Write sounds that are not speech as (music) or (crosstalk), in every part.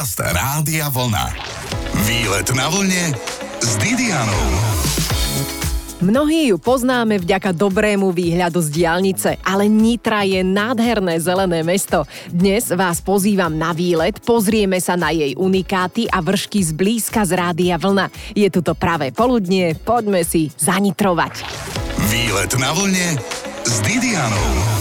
Podcast Rádia Vlna. Výlet na vlne s Didianou. Mnohí ju poznáme vďaka dobrému výhľadu z diálnice, ale Nitra je nádherné zelené mesto. Dnes vás pozývam na výlet, pozrieme sa na jej unikáty a vršky zblízka z Rádia Vlna. Je tu to pravé poludnie, poďme si zanitrovať. Výlet na vlne s Didianou.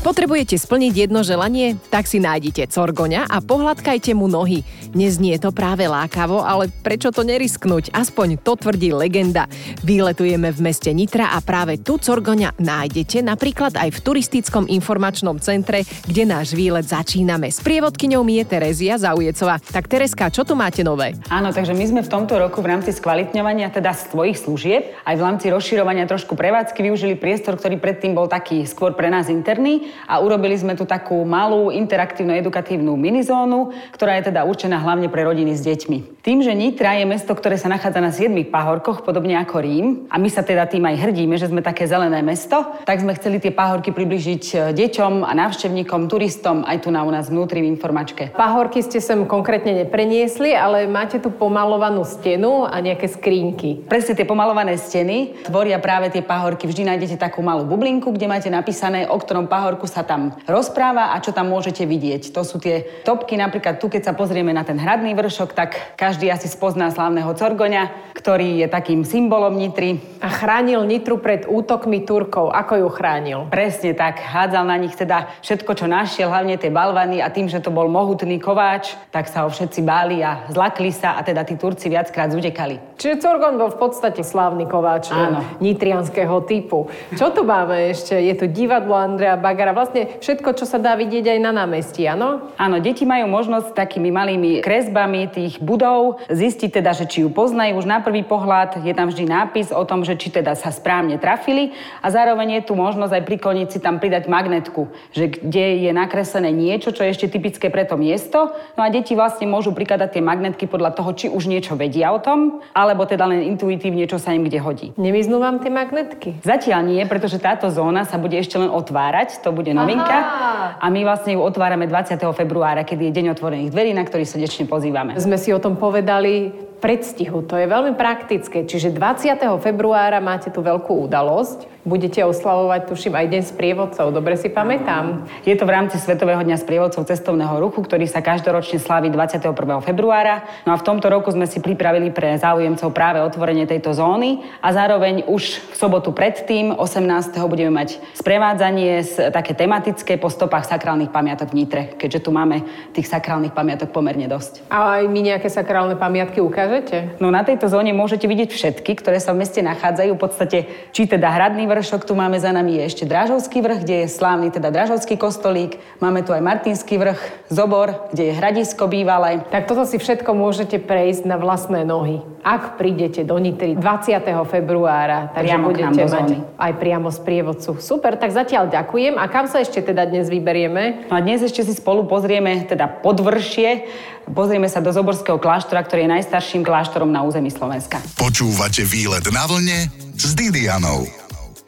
Potrebujete splniť jedno želanie? Tak si nájdite corgoňa a pohľadkajte mu nohy. Neznie to práve lákavo, ale prečo to nerisknúť? Aspoň to tvrdí legenda. Výletujeme v meste Nitra a práve tu corgoňa nájdete napríklad aj v turistickom informačnom centre, kde náš výlet začíname. S prievodkyňou mi je Terezia Zaujecová. Tak Tereska, čo tu máte nové? Áno, takže my sme v tomto roku v rámci skvalitňovania teda svojich služieb aj v rámci rozširovania trošku prevádzky využili priestor, ktorý predtým bol taký skôr pre nás interný a urobili sme tu takú malú interaktívnu edukatívnu minizónu, ktorá je teda určená hlavne pre rodiny s deťmi. Tým, že Nitra je mesto, ktoré sa nachádza na 7 pahorkoch, podobne ako Rím, a my sa teda tým aj hrdíme, že sme také zelené mesto, tak sme chceli tie pahorky približiť e, deťom a návštevníkom, turistom aj tu na u nás vnútri v informačke. Pahorky ste sem konkrétne nepreniesli, ale máte tu pomalovanú stenu a nejaké skrínky. Presne tie pomalované steny tvoria práve tie pahorky. Vždy nájdete takú malú bublinku, kde máte napísané, o ktorom pahorku poriadku sa tam rozpráva a čo tam môžete vidieť. To sú tie topky, napríklad tu, keď sa pozrieme na ten hradný vršok, tak každý asi spozná slavného Corgoňa, ktorý je takým symbolom Nitry. A chránil Nitru pred útokmi Turkov. Ako ju chránil? Presne tak. Hádzal na nich teda všetko, čo našiel, hlavne tie balvany a tým, že to bol mohutný kováč, tak sa ho všetci báli a zlakli sa a teda tí Turci viackrát zudekali. Čiže Corgon bol v podstate slávny kováč Áno. nitrianského typu. Čo tu máme ešte? Je tu divadlo Andrea Bagara a vlastne všetko, čo sa dá vidieť aj na námestí, áno? Áno, deti majú možnosť takými malými kresbami tých budov zistiť teda, že či ju poznajú už na prvý pohľad. Je tam vždy nápis o tom, že či teda sa správne trafili a zároveň je tu možnosť aj prikloniť si tam pridať magnetku, že kde je nakreslené niečo, čo je ešte typické pre to miesto. No a deti vlastne môžu prikladať tie magnetky podľa toho, či už niečo vedia o tom, alebo teda len intuitívne, čo sa im kde hodí. Nemiznú vám tie magnetky? Zatiaľ nie, pretože táto zóna sa bude ešte len otvárať. To bude novinka. Aha. A my vlastne ju otvárame 20. februára, kedy je deň otvorených dverí, na ktorý srdečne pozývame. Sme si o tom povedali predstihu. To je veľmi praktické. Čiže 20. februára máte tu veľkú udalosť budete oslavovať, tuším, aj Deň sprievodcov. Dobre si pamätám. Je to v rámci Svetového dňa sprievodcov cestovného ruchu, ktorý sa každoročne slaví 21. februára. No a v tomto roku sme si pripravili pre záujemcov práve otvorenie tejto zóny a zároveň už v sobotu predtým, 18. budeme mať sprevádzanie také tematické po stopách sakrálnych pamiatok v Nitre, keďže tu máme tých sakrálnych pamiatok pomerne dosť. A aj mi nejaké sakrálne pamiatky ukážete? No na tejto zóne môžete vidieť všetky, ktoré sa v meste nachádzajú. V podstate či teda hradný vršok, tu máme za nami je ešte Dražovský vrch, kde je slávny teda Dražovský kostolík. Máme tu aj Martinský vrch, Zobor, kde je hradisko bývalé. Tak toto si všetko môžete prejsť na vlastné nohy. Ak prídete do Nitry 20. februára, takže priamo budete mať aj priamo z prievodcu. Super, tak zatiaľ ďakujem. A kam sa ešte teda dnes vyberieme? No a dnes ešte si spolu pozrieme teda podvršie. Pozrieme sa do Zoborského kláštora, ktorý je najstarším kláštorom na území Slovenska. Počúvate výlet na vlne s Didianou.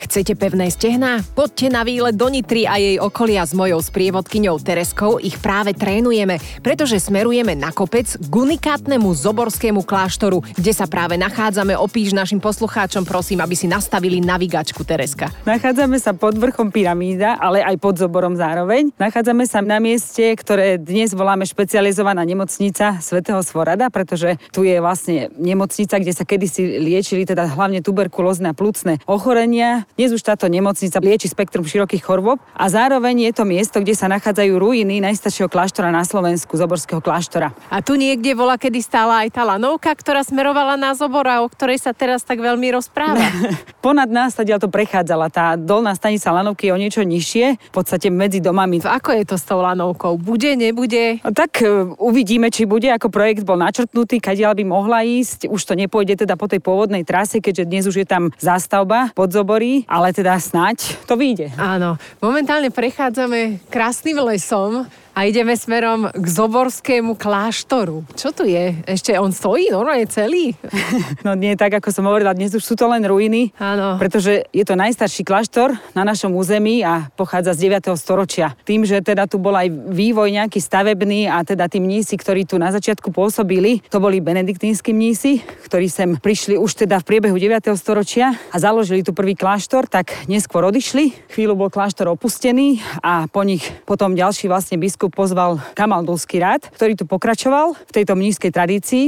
Chcete pevné stehná? Poďte na výlet do Nitry a jej okolia s mojou sprievodkyňou Tereskou. Ich práve trénujeme, pretože smerujeme na kopec k unikátnemu Zoborskému kláštoru, kde sa práve nachádzame. Opíš našim poslucháčom, prosím, aby si nastavili navigačku, Tereska. Nachádzame sa pod vrchom pyramída, ale aj pod Zoborom zároveň. Nachádzame sa na mieste, ktoré dnes voláme špecializovaná nemocnica svätého Svorada, pretože tu je vlastne nemocnica, kde sa kedysi liečili teda hlavne tuberkulózne a plúcne ochorenia dnes už táto nemocnica lieči spektrum širokých chorôb a zároveň je to miesto, kde sa nachádzajú ruiny najstaršieho kláštora na Slovensku, Zoborského kláštora. A tu niekde bola, kedy stála aj tá lanovka, ktorá smerovala na Zobora, o ktorej sa teraz tak veľmi rozpráva. (laughs) Ponad nás sa to prechádzala. Tá dolná stanica lanovky je o niečo nižšie, v podstate medzi domami. Ako je to s tou lanovkou? Bude, nebude? Tak e, uvidíme, či bude. Ako projekt bol načrtnutý, kadiaľ by mohla ísť. Už to nepôjde teda po tej pôvodnej trase, keďže dnes už je tam zástavba pod Zoborí ale teda snať to vyjde. Áno, momentálne prechádzame krásnym lesom, A ideme smerom k Zoborskému kláštoru. Čo tu je? Ešte on stojí normálne celý? (laughs) No nie tak, ako som hovorila, dnes už sú to len ruiny. Áno. Pretože je to najstarší kláštor na našom území a pochádza z 9. storočia. Tým, že teda tu bol aj vývoj nejaký stavebný a teda tí mnísi, ktorí tu na začiatku pôsobili, to boli benediktínsky mnísi, ktorí sem prišli už teda v priebehu 9. storočia a založili tu prvý kláštor, tak neskôr odišli. Chvíľu bol kláštor opustený a po nich potom ďalší vlastne biskup pozval Kamaldulský rád, ktorý tu pokračoval v tejto mnízkej tradícii.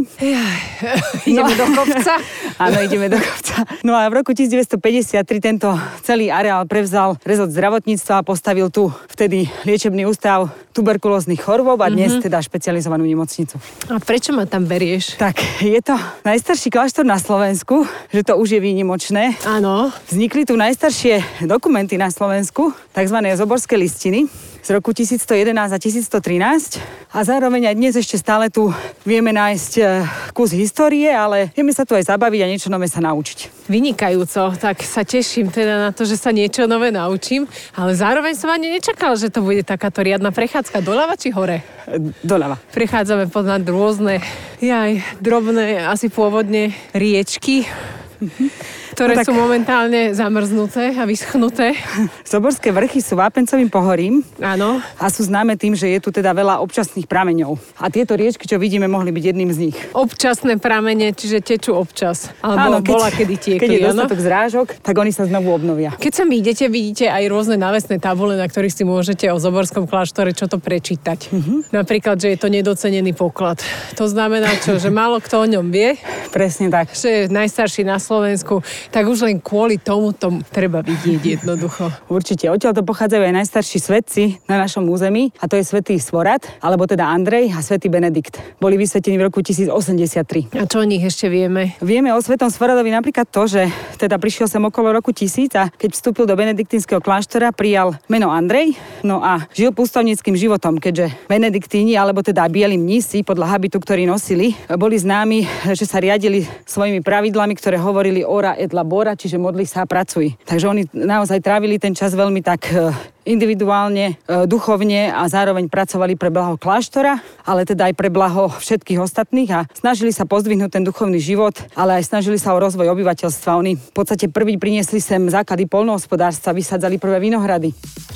(laughs) Ideme do kopca. (laughs) Áno, ideme do kopca. No a v roku 1953 tento celý areál prevzal rezort zdravotníctva a postavil tu vtedy liečebný ústav tuberkulóznych chorôb a dnes teda špecializovanú nemocnicu. A prečo ma tam berieš? Tak, je to najstarší kláštor na Slovensku, že to už je výnimočné. Áno. Vznikli tu najstaršie dokumenty na Slovensku, tzv. zoborské listiny z roku 1111 a 1113 a zároveň aj dnes ešte stále tu vieme nájsť e, kus histórie, ale vieme sa tu aj zabaviť a niečo nové sa naučiť. Vynikajúco, tak sa teším teda na to, že sa niečo nové naučím, ale zároveň som ani nečakala, že to bude takáto riadna prechádzka doľava či hore. E, Doľava. Prechádzame podľa rôzne, jaj, drobné, asi pôvodne riečky, ktoré No tak- sú momentálne zamrznuté a vyschnuté. (laughs) Soborské vrchy sú vápencovým pohorím Áno. a sú známe tým, že je tu teda veľa občasných prameňov. A tieto riečky, čo vidíme, mohli byť jedným z nich. Občasné pramene, čiže tečú občas. Alebo bola, kedy tiekli, keď je áno? dostatok zrážok, tak oni sa znovu obnovia. Keď sa idete, vidíte aj rôzne návesné tabule, na ktorých si môžete o Zoborskom kláštore čo to prečítať. Mhm. Napríklad, že je to nedocenený poklad. To znamená čo? Že málo kto o ňom vie, Presne tak. že je najstarší na Slovensku, tak už len kvôli tomu to treba vidieť (laughs) jednoducho. Určite. Odtiaľ to pochádzajú aj najstarší svetci na našom území a to je svätý Svorad, alebo teda Andrej a svätý Benedikt. Boli vysvetení v roku 1083. A čo o nich ešte vieme? Vieme o svetom Svoradovi napríklad to, že teda prišiel sem okolo roku 1000 a keď vstúpil do benediktínskeho kláštora, prijal meno Andrej, no a žil pustovníckým životom, keďže benediktíni, alebo teda bieli mnísi, podľa habitu, ktorý nosili, boli známi, že sa riadili svojimi pravidlami, ktoré hovorili ora et labora, čiže modli sa a pracuj. Takže oni naozaj trávili ten čas veľmi tak e, individuálne, e, duchovne a zároveň pracovali pre blaho kláštora, ale teda aj pre blaho všetkých ostatných a snažili sa pozdvihnúť ten duchovný život, ale aj snažili sa o rozvoj obyvateľstva. Oni v podstate prvý priniesli sem základy polnohospodárstva, vysadzali prvé vinohrady.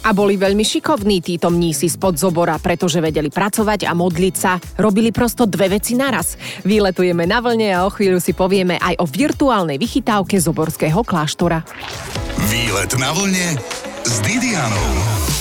A boli veľmi šikovní títo mnísi spod Zobora, pretože vedeli pracovať a modliť sa. Robili prosto dve veci naraz. Vyletujeme na vlne a o chvíľu si povieme aj o virtuálnej vychytávke Zoborského kláštora. Výlet na vlne s Didianou.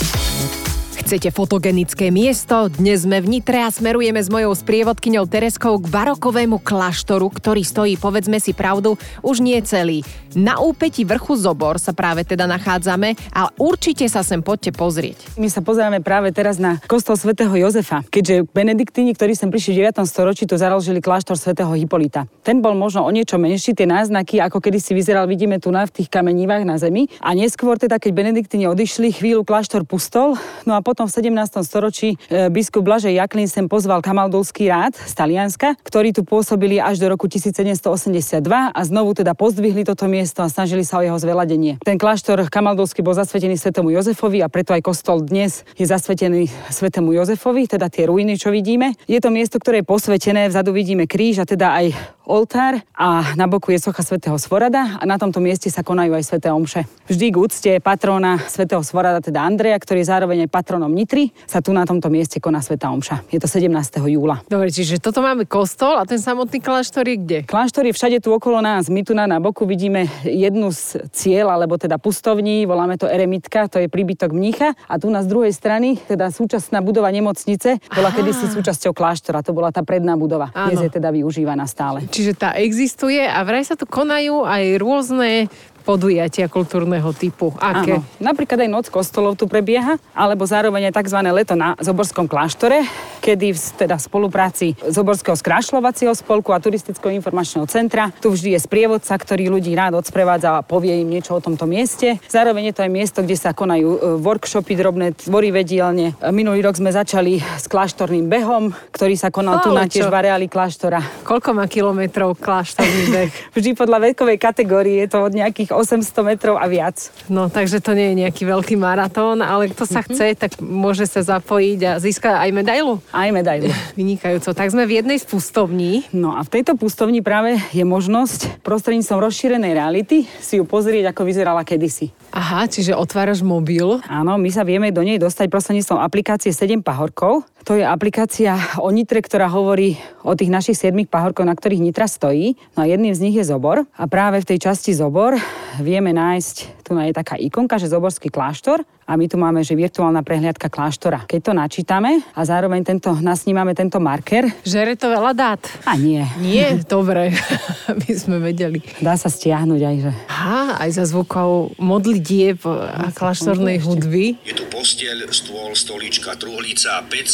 Chcete fotogenické miesto? Dnes sme v Nitre a smerujeme s mojou sprievodkyňou Tereskou k barokovému kláštoru, ktorý stojí, povedzme si pravdu, už nie celý. Na úpeti vrchu Zobor sa práve teda nachádzame a určite sa sem poďte pozrieť. My sa pozeráme práve teraz na kostol svätého Jozefa, keďže benediktíni, ktorí sem prišli v 9. storočí, tu založili kláštor svätého Hipolita. Ten bol možno o niečo menší, tie náznaky, ako kedy si vyzeral, vidíme tu na v tých kamenívach na zemi. A neskôr teda, keď benediktíni odišli, chvíľu kláštor pustol, no a potom v 17. storočí e, biskup Blažej Jaklin sem pozval Kamaldulský rád z Talianska, ktorí tu pôsobili až do roku 1782 a znovu teda pozdvihli toto miesto a snažili sa o jeho zveladenie. Ten kláštor Kamaldulský bol zasvetený svetému Jozefovi a preto aj kostol dnes je zasvetený svetému Jozefovi, teda tie ruiny, čo vidíme. Je to miesto, ktoré je posvetené, vzadu vidíme kríž a teda aj oltár a na boku je socha svätého Svorada a na tomto mieste sa konajú aj sväté omše. Vždy k úcte patróna svätého Svorada, teda Andreja, ktorý je zároveň aj patronom Nitry, sa tu na tomto mieste koná svätá omša. Je to 17. júla. Dobre, čiže toto máme kostol a ten samotný kláštor je kde? Kláštor je všade tu okolo nás. My tu na, na boku vidíme jednu z cieľ, alebo teda pustovní, voláme to eremitka, to je príbytok mnícha. A tu na z druhej strany, teda súčasná budova nemocnice, bola kedysi súčasťou kláštora. To bola tá predná budova. Áno. Dnes je teda využívaná stále. Čiže tá existuje a vraj sa tu konajú aj rôzne podujatia kultúrneho typu. Aké? Áno. Napríklad aj noc kostolov tu prebieha, alebo zároveň aj tzv. leto na Zoborskom kláštore, kedy v, teda v spolupráci Zoborského skrášľovacieho spolku a turistického informačného centra tu vždy je sprievodca, ktorý ľudí rád odprevádza a povie im niečo o tomto mieste. Zároveň je to aj miesto, kde sa konajú e, workshopy, drobné tvory vedielne. Minulý rok sme začali s kláštorným behom, ktorý sa konal tu na tiež v areáli kláštora. Koľko má kilometrov kláštorný beh? (laughs) Vždy podľa vekovej kategórie je to od nejakých 800 metrov a viac. No, takže to nie je nejaký veľký maratón, ale kto sa chce, tak môže sa zapojiť a získať aj medailu. Aj medailu. (laughs) Vynikajúco. Tak sme v jednej z pustovní. No a v tejto pustovni práve je možnosť prostredníctvom rozšírenej reality si ju pozrieť, ako vyzerala kedysi. Aha, čiže otváraš mobil. Áno, my sa vieme do nej dostať prostredníctvom aplikácie 7 pahorkov. To je aplikácia o Nitre, ktorá hovorí o tých našich 7 pahorkov, na ktorých Nitra stojí. No a jedným z nich je Zobor. A práve v tej časti Zobor vieme nájsť, tu je taká ikonka, že Zoborský kláštor a my tu máme, že virtuálna prehliadka kláštora. Keď to načítame a zároveň tento, nasnímame tento marker. Žere to veľa dát. A nie. Nie? Dobre, (laughs) my sme vedeli. Dá sa stiahnuť aj, že... Aha, aj za zvukov modlitieb a kláštornej hudby. Je tu posteľ, stôl, stolička, truhlica a pec,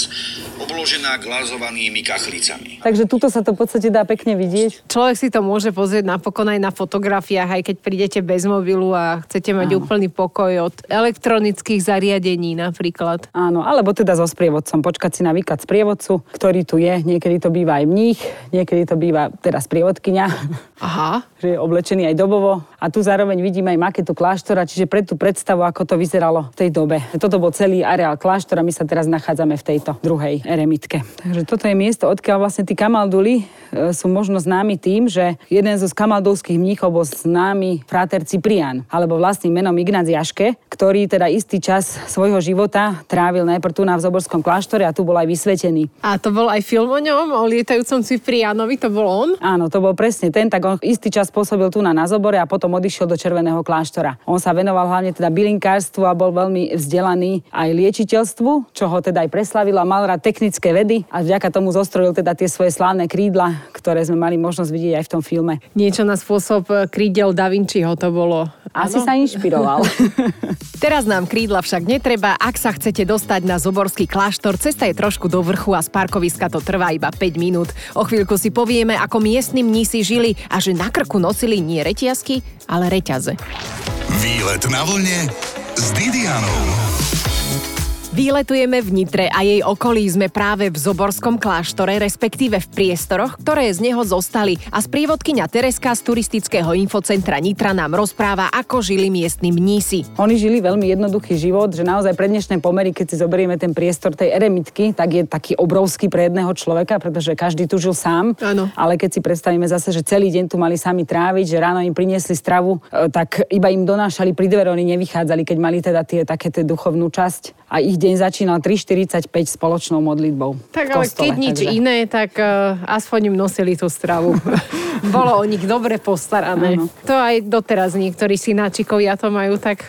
obložená glazovanými kachlicami. Takže tuto sa to v podstate dá pekne vidieť. Človek si to môže pozrieť napokon aj na fotografiách, aj keď prídete bez mobilu a chcete mať Áno. úplný pokoj od elektronických zariadení napríklad. Áno, alebo teda so sprievodcom. Počkať si na výklad sprievodcu, ktorý tu je. Niekedy to býva aj mních, niekedy to býva teda sprievodkynia. Aha. (laughs) že je oblečený aj dobovo. A tu zároveň vidíme aj maketu kláštora, čiže pre tú predstavu, ako to vyzeralo v tej dobe. Toto bol celý areál kláštora, my sa teraz nachádzame v tejto druhej eremitke. Takže toto je miesto, odkiaľ vlastne tí kamalduli e, sú možno známi tým, že jeden zo kamaldovských mníchov bol známy fráter Ciprian, alebo vlastným menom Ignác Jaške, ktorý teda istý čas svojho života trávil najprv tu na Vzoborskom kláštore a tu bol aj vysvetený. A to bol aj film o ňom, o lietajúcom Ciprianovi, to bol on? Áno, to bol presne ten, tak on istý čas pôsobil tu na Nazobore a potom odišiel do Červeného kláštora. On sa venoval hlavne teda bylinkárstvu a bol veľmi vzdelaný aj liečiteľstvu, čo ho teda aj preslavilo a mal rád technické vedy a vďaka tomu zostrojil teda tie svoje slávne krídla, ktoré sme mali možnosť vidieť aj v tom filme. Niečo na spôsob krídel Da Vinciho to bolo. Asi ano? sa inšpiroval. (laughs) Teraz nám krídla však netreba. Ak sa chcete dostať na Zoborský kláštor, cesta je trošku do vrchu a z parkoviska to trvá iba 5 minút. O chvíľku si povieme, ako miestni mnísi žili a že na krku nosili nie reťazky, ale reťaze. Výlet na vlne s Didianou. Výletujeme v Nitre a jej okolí sme práve v Zoborskom kláštore, respektíve v priestoroch, ktoré z neho zostali a sprievodkyňa Tereska z turistického infocentra Nitra nám rozpráva, ako žili miestni mnísi. Oni žili veľmi jednoduchý život, že naozaj pre dnešné pomery, keď si zoberieme ten priestor tej eremitky, tak je taký obrovský pre jedného človeka, pretože každý tu žil sám. Ano. Ale keď si predstavíme zase, že celý deň tu mali sami tráviť, že ráno im priniesli stravu, e, tak iba im donášali pri dvere, oni nevychádzali, keď mali teda tie také tie duchovnú časť a ich deň začínal 3.45 spoločnou modlitbou. Tak ale kostole, keď nič takže... iné, tak uh, aspoň im nosili tú stravu. (laughs) Bolo o nich dobre postarané. Ano. To aj doteraz niektorí synáčikovia to majú tak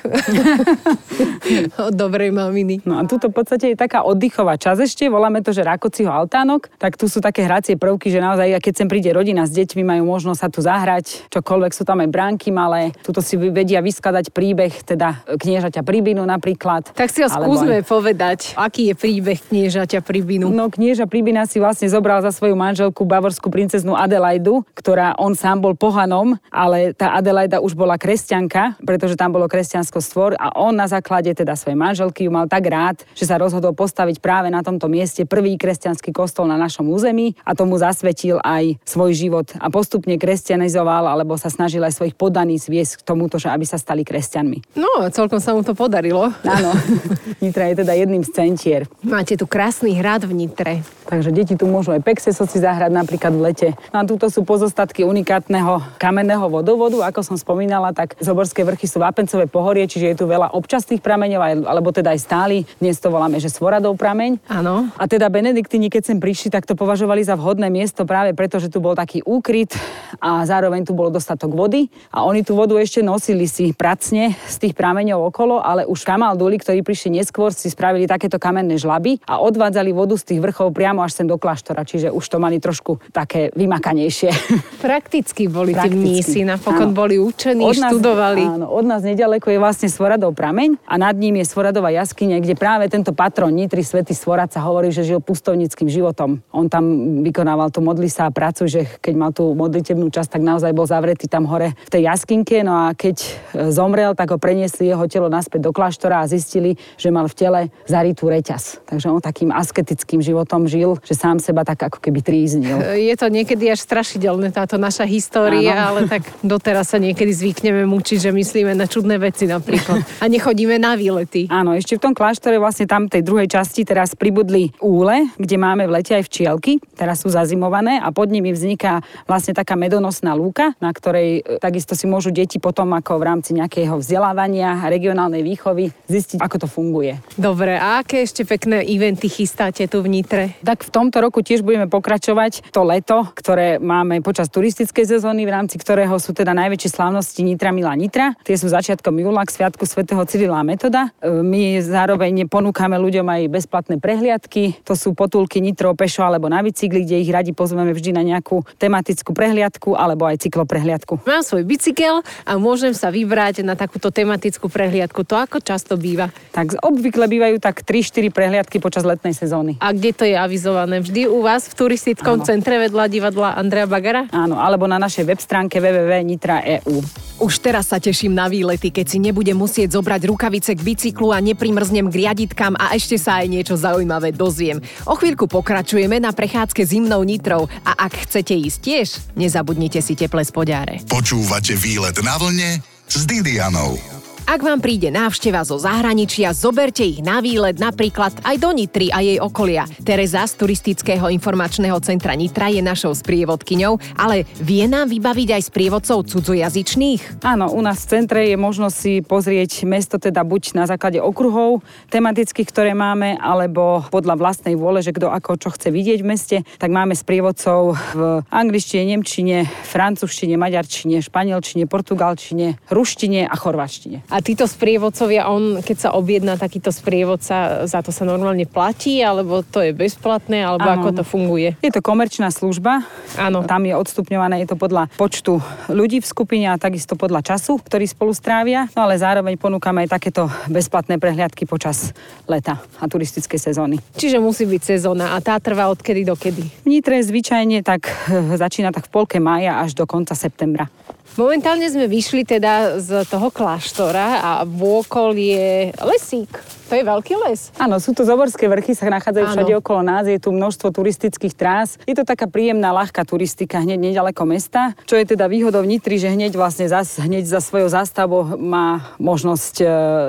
(laughs) od dobrej maminy. No a tuto v podstate je taká oddychová časť ešte, voláme to, že Rakociho altánok, tak tu sú také hracie prvky, že naozaj, keď sem príde rodina s deťmi, majú možnosť sa tu zahrať, čokoľvek sú tam aj bránky malé, tuto si vedia vyskladať príbeh, teda kniežaťa príbinu napríklad. Tak si ho skúsme aj... povedať, aký je príbeh kniežaťa príbinu. No knieža príbina si vlastne zobral za svoju manželku bavorskú princeznú Adelaidu, ktorá on sám bol pohanom, ale tá Adelaida už bola kresťanka, pretože tam bolo kresťansko stvor a on na základe teda svojej manželky ju mal tak rád, že sa rozhodol postaviť práve na tomto mieste prvý kresťanský kostol na našom území a tomu zasvetil aj svoj život a postupne kresťanizoval alebo sa snažil aj svojich podaných zviesť k tomuto, že aby sa stali kresťanmi. No, celkom sa mu to podarilo. Áno, (laughs) Nitra je teda jedným z centier. Máte tu krásny hrad v Nitre. Takže deti tu môžu aj pexesoci zahrať napríklad v lete. No a tuto sú pozostatky unikátneho kamenného vodovodu. Ako som spomínala, tak Zoborské vrchy sú vápencové pohorie, čiže je tu veľa občasných prameňov, alebo teda aj stály. Dnes to voláme, že Svoradov prameň. Áno. A teda Benediktíni, keď sem prišli, tak to považovali za vhodné miesto práve preto, že tu bol taký úkryt a zároveň tu bolo dostatok vody. A oni tú vodu ešte nosili si pracne z tých prameňov okolo, ale už kamalduli, ktorí prišli neskôr, si spravili takéto kamenné žlaby a odvádzali vodu z tých vrchov priamo až sem do kláštora, čiže už to mali trošku také vymakanejšie. (laughs) Prakticky boli tí mnísi, napokon áno. boli učení, od nás, študovali. Áno, od nás nedaleko je vlastne Svoradov prameň a nad ním je Svoradová jaskyňa, kde práve tento patron Nitry, svätý Svorad sa hovorí, že žil pustovnickým životom. On tam vykonával to modli sa a pracu, že keď mal tú modlitebnú časť, tak naozaj bol zavretý tam hore v tej jaskinke, no a keď e, zomrel, tak ho preniesli jeho telo naspäť do kláštora a zistili, že mal v tele zaritú reťaz. Takže on takým asketickým životom žil, že sám seba tak ako keby tríznil. Je to niekedy až strašidelné táto naša história, Áno. ale tak doteraz sa niekedy zvykneme mučiť, že myslíme na čudné veci napríklad. (laughs) A nechodíme na výlety. Áno, ešte v tom kláštore vlastne tam tej druhej časti teraz pribudli úle, kde máme v lete aj včielky, teraz sú zazimované a pod nimi vzniká vlastne taká medonosná lúka, na ktorej e, takisto si môžu deti potom ako v rámci nejakého vzdelávania regionálnej výchovy zistiť, ako to funguje. Dobre, a aké ešte pekné eventy chystáte tu v Nitre? Tak v tomto roku tiež budeme pokračovať to leto, ktoré máme počas turistickej sezóny, v rámci ktorého sú teda najväčšie slávnosti Nitra Mila Nitra. Tie sú začiatkom júla k Sviatku svätého Cyrila Metoda. E, my zároveň ponúkame ľuďom aj bezplatné prehliadky. To sú potulky Nitro, pešo alebo na bicykli, kde ich radi pozveme vždy na nejakú tematickú prehliadku alebo aj cykloprehliadku. Mám svoj bicykel a môžem sa vybrať na takúto tematickú prehliadku. To ako často býva? Tak obvykle bývajú tak 3-4 prehliadky počas letnej sezóny. A kde to je avizované? Vždy u vás v turistickom Áno. centre vedľa divadla Andrea Bagara? Áno, alebo na našej web stránke www.nitra.eu. Už teraz sa teším na výlety, keď si nebudem musieť zobrať rukavice k bicyklu a neprimrznem k riaditkám a ešte sa aj niečo zaujímavé dozviem. O chvíľku pokračujeme na prechádzke zimnou nitrou a ak chcete ísť tiež, nezabudnite si teple spodáre. Počúvate výlet na vlne s Didianou. Ak vám príde návšteva zo zahraničia, zoberte ich na výlet napríklad aj do Nitry a jej okolia. Tereza z Turistického informačného centra Nitra je našou sprievodkyňou, ale vie nám vybaviť aj sprievodcov cudzojazyčných? Áno, u nás v centre je možnosť si pozrieť mesto teda buď na základe okruhov tematických, ktoré máme, alebo podľa vlastnej vôle, že kto ako čo chce vidieť v meste, tak máme sprievodcov v angličtine, nemčine, francúzštine, maďarčine, španielčine, portugalčine, ruštine a chorvačtine. A títo sprievodcovia, on keď sa objedná takýto sprievodca, za to sa normálne platí, alebo to je bezplatné, alebo ano. ako to funguje? Je to komerčná služba. Áno. Tam je odstupňované, je to podľa počtu ľudí v skupine a takisto podľa času, ktorý spolu strávia. No ale zároveň ponúkame aj takéto bezplatné prehliadky počas leta a turistickej sezóny. Čiže musí byť sezóna a tá trvá od kedy do kedy? V Nitre zvyčajne tak eh, začína tak v polke mája až do konca septembra. Momentálne sme vyšli teda z toho kláštora a vôkol je lesík. To je veľký les? Áno, sú to Zoborské vrchy, sa nachádzajú všade okolo nás, je tu množstvo turistických trás. Je to taká príjemná, ľahká turistika hneď nedaleko mesta, čo je teda výhodou Nitry, že hneď vlastne zas, hneď za svojou zástavou má možnosť e,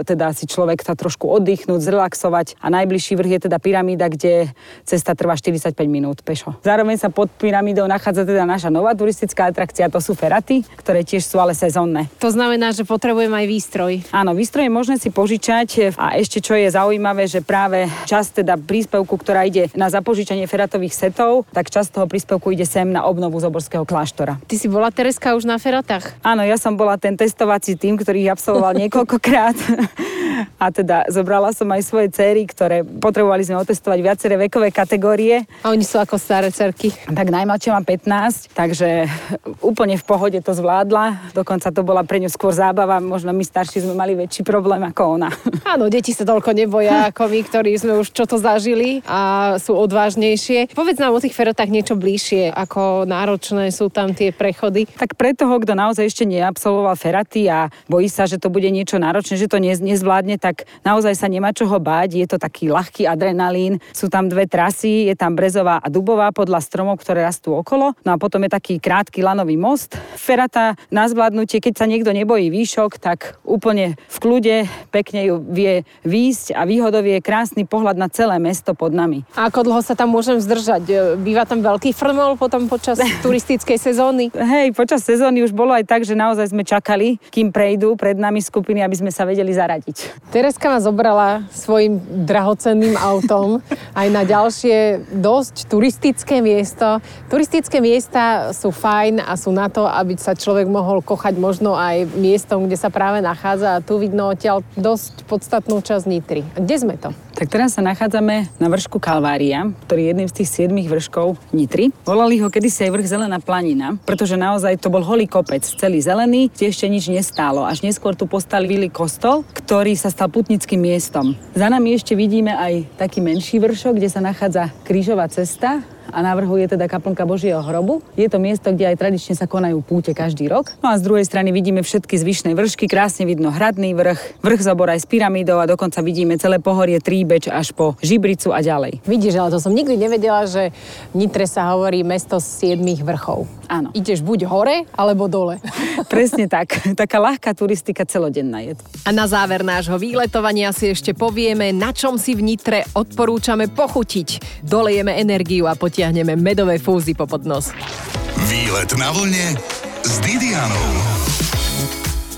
teda si človek sa trošku oddychnúť, zrelaxovať a najbližší vrch je teda pyramída, kde cesta trvá 45 minút pešo. Zároveň sa pod pyramídou nachádza teda naša nová turistická atrakcia, to sú feraty, ktoré tiež sú ale sezónne. To znamená, že potrebujem aj výstroj. Áno, výstroj je možné si požičať a ešte čo je zaujímavé, že práve časť teda príspevku, ktorá ide na zapožičanie feratových setov, tak časť toho príspevku ide sem na obnovu Zoborského kláštora. Ty si bola, Tereska, už na feratách? Áno, ja som bola ten testovací tým, ktorý ich absolvoval (laughs) niekoľkokrát. A teda zobrala som aj svoje céry, ktoré potrebovali sme otestovať viaceré vekové kategórie. A oni sú ako staré cerky? Tak najmladšia má 15, takže úplne v pohode to zvládla. Dokonca to bola pre ňu skôr zábava. Možno my starší sme mali väčší problém ako ona. Áno, deti sa toľko neboja ako my, ktorí sme už čo to zažili a sú odvážnejšie. Povedz nám o tých ferotách niečo bližšie, ako náročné sú tam tie prechody. Tak pre toho, kto naozaj ešte neabsolvoval feraty a bojí sa, že to bude niečo náročné, že to nezvládne, tak naozaj sa nemá čoho báť. Je to taký ľahký adrenalín. Sú tam dve trasy, je tam Brezová a Dubová podľa stromov, ktoré rastú okolo. No a potom je taký krátky lanový most. Ferata na zvládnutie, keď sa niekto nebojí výšok, tak úplne v kľude pekne ju vie výjsť a výhodou je krásny pohľad na celé mesto pod nami. A ako dlho sa tam môžem zdržať? E, býva tam veľký frmol potom počas (laughs) turistickej sezóny? Hej, počas sezóny už bolo aj tak, že naozaj sme čakali, kým prejdú pred nami skupiny, aby sme sa vedeli zaradiť. Tereska ma zobrala svojim drahocenným autom (laughs) aj na ďalšie dosť turistické miesto. Turistické miesta sú fajn a sú na to, aby sa človek mohol kochať možno aj miestom, kde sa práve nachádza. A tu vidno odtiaľ dosť podstatnú časť Nitry. Kde sme to? Tak teraz sa nachádzame na vršku Kalvária, ktorý je jedným z tých siedmých vrškov Nitry. Volali ho kedysi aj vrch Zelená planina, pretože naozaj to bol holý kopec, celý zelený, kde ešte nič nestálo. Až neskôr tu postavili kostol, ktorý sa stal putnickým miestom. Za nami ešte vidíme aj taký menší vršok, kde sa nachádza krížová cesta a na vrchu je teda kaplnka Božieho hrobu. Je to miesto, kde aj tradične sa konajú púte každý rok. No a z druhej strany vidíme všetky zvyšné vršky, krásne vidno hradný vrch, vrch Zobor aj s pyramídou a dokonca vidíme celé pohorie Tríbeč až po Žibricu a ďalej. Vidíš, ale to som nikdy nevedela, že v Nitre sa hovorí mesto siedmých vrchov. Áno. Ideš buď hore, alebo dole. (laughs) Presne tak. Taká ľahká turistika celodenná je. A na záver nášho výletovania si ešte povieme, na čom si v Nitre odporúčame pochutiť. Dolejeme energiu a potiahneme medové fúzy po podnos. Výlet na vlne s Didianou.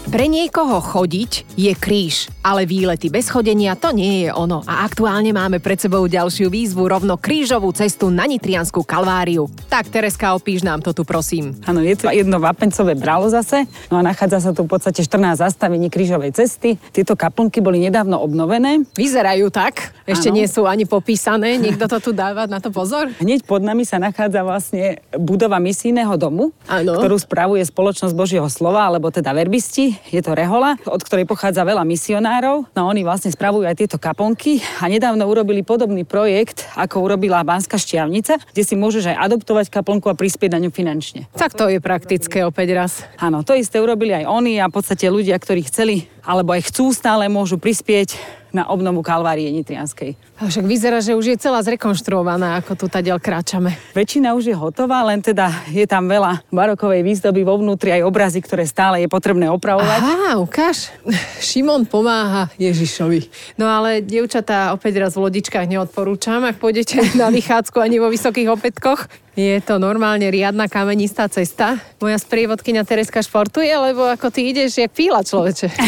Pre niekoho chodiť je kríž, ale výlety bez chodenia to nie je ono. A aktuálne máme pred sebou ďalšiu výzvu, rovno krížovú cestu na Nitrianskú kalváriu. Tak Tereska, opíš nám to tu prosím. Áno, je to jedno vapencové bralo zase, no a nachádza sa tu v podstate 14 zastavení krížovej cesty. Tieto kaplnky boli nedávno obnovené. Vyzerajú tak, ešte Áno. nie sú ani popísané, niekto to tu dáva na to pozor? (laughs) Hneď pod nami sa nachádza vlastne budova misijného domu, Áno. ktorú spravuje spoločnosť Božieho slova, alebo teda verbisti. Je to rehola, od ktorej pochádza veľa misionárov. No oni vlastne spravujú aj tieto kaponky a nedávno urobili podobný projekt, ako urobila Banská šťavnica, kde si môžeš aj adoptovať kaplnku a prispieť na ňu finančne. Tak to je praktické opäť raz. Áno, to isté urobili aj oni a v podstate ľudia, ktorí chceli alebo aj chcú stále, môžu prispieť na obnovu Kalvárie Nitrianskej. A však vyzerá, že už je celá zrekonštruovaná, ako tu tadiaľ kráčame. Väčšina už je hotová, len teda je tam veľa barokovej výzdoby vo vnútri, aj obrazy, ktoré stále je potrebné opravovať. Aha, ukáž. Šimon pomáha Ježišovi. No ale, dievčatá, opäť raz v lodičkách neodporúčam, ak pôjdete na vychádzku ani vo vysokých opätkoch. Je to normálne riadna kamenistá cesta. Moja sprievodkynia Tereska športuje, lebo ako ty ideš, jak píla človeče. (laughs)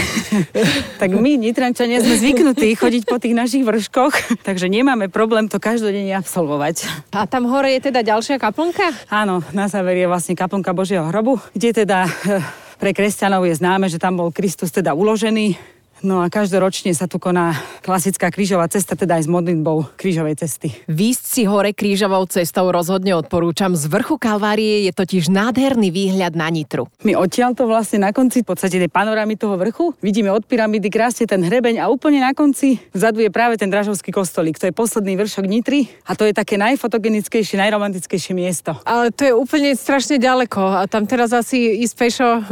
Tak my, Nitrančania, sme zvyknutí chodiť po tých našich vrškoch, (laughs) takže nemáme problém to každodenne absolvovať. A tam hore je teda ďalšia kaplnka? Áno, na záver je vlastne kaplnka Božieho hrobu, kde teda eh, pre kresťanov je známe, že tam bol Kristus teda uložený. No a každoročne sa tu koná klasická krížová cesta, teda aj s modlitbou krížovej cesty. Výsť si hore krížovou cestou rozhodne odporúčam. Z vrchu Kalvárie je totiž nádherný výhľad na Nitru. My odtiaľto vlastne na konci, v podstate tej panorámy toho vrchu, vidíme od pyramidy krásne ten hrebeň a úplne na konci vzadu je práve ten Dražovský kostolík. To je posledný vršok Nitry a to je také najfotogenickejšie, najromantickejšie miesto. Ale to je úplne strašne ďaleko a tam teraz asi ísť pešo. (laughs)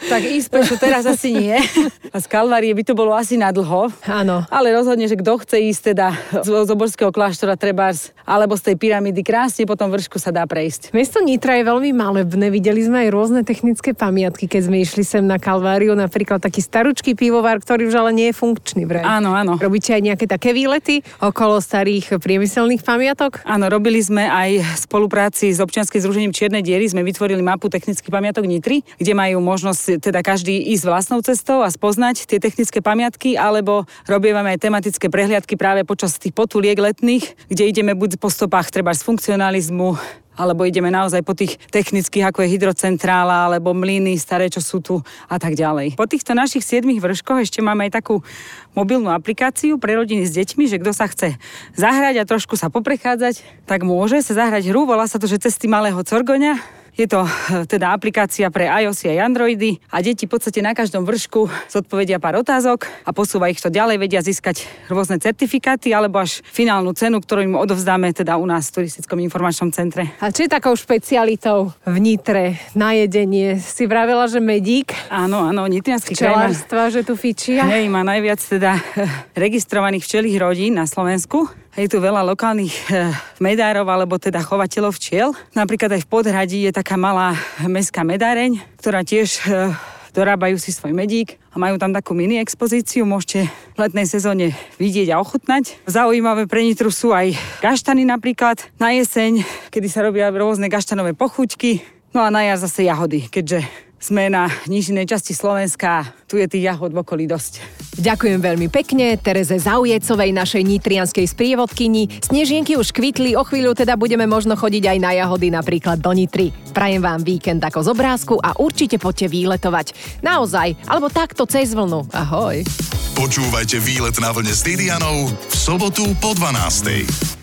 Tak ísť pešo teraz asi nie. (laughs) A z Kalvárie by to bolo asi na dlho. Áno. Ale rozhodne, že kto chce ísť teda z z oborského kláštora Trebárs alebo z tej pyramidy krásne po tom vršku sa dá prejsť. Mesto Nitra je veľmi malebné. Videli sme aj rôzne technické pamiatky, keď sme išli sem na Kalváriu. Napríklad taký staručký pivovar, ktorý už ale nie je funkčný. Vraj. Áno, áno. Robíte aj nejaké také výlety okolo starých priemyselných pamiatok? Áno, robili sme aj v spolupráci s občianským združením Čiernej diery, sme vytvorili mapu technických pamiatok Nitry, kde majú možnosť teda každý ísť vlastnou cestou a spoznať tie technické pamiatky, alebo robievame aj tematické prehliadky práve počas tých potuliek letných, kde ideme buď po stopách treba z funkcionalizmu, alebo ideme naozaj po tých technických, ako je hydrocentrála, alebo mlyny staré, čo sú tu a tak ďalej. Po týchto našich siedmých vrškoch ešte máme aj takú mobilnú aplikáciu pre rodiny s deťmi, že kto sa chce zahrať a trošku sa poprechádzať, tak môže sa zahrať hru, volá sa to, že cesty malého Corgoňa. Je to eh, teda aplikácia pre iOS a Androidy a deti v podstate na každom vršku zodpovedia pár otázok a posúva ich to ďalej, vedia získať rôzne certifikáty alebo až finálnu cenu, ktorú im odovzdáme teda u nás v turistickom informačnom centre. A čo je takou špecialitou v Nitre na jedenie? Si vravela, že medík, Áno, áno, nitrianský kraj že tu fičia. hej, má najviac teda eh, registrovaných včelých rodín na Slovensku. Je tu veľa lokálnych eh, medárov alebo teda chovateľov včiel. Napríklad aj v Podhradí je taká malá mestská medáreň, ktorá tiež eh, dorábajú si svoj medík a majú tam takú mini expozíciu, môžete v letnej sezóne vidieť a ochutnať. Zaujímavé pre Nitru sú aj gaštany napríklad na jeseň, kedy sa robia rôzne gaštanové pochuťky, no a na jar zase jahody, keďže sme na nížinej časti Slovenska tu je tých jahod v okolí dosť. Ďakujem veľmi pekne Tereze Zaujecovej, našej nitrianskej sprievodkyni. Snežienky už kvitli, o chvíľu teda budeme možno chodiť aj na jahody, napríklad do Nitry. Prajem vám víkend ako z obrázku a určite poďte výletovať. Naozaj, alebo takto cez vlnu. Ahoj. Počúvajte výlet na vlne s Didianou v sobotu po 12.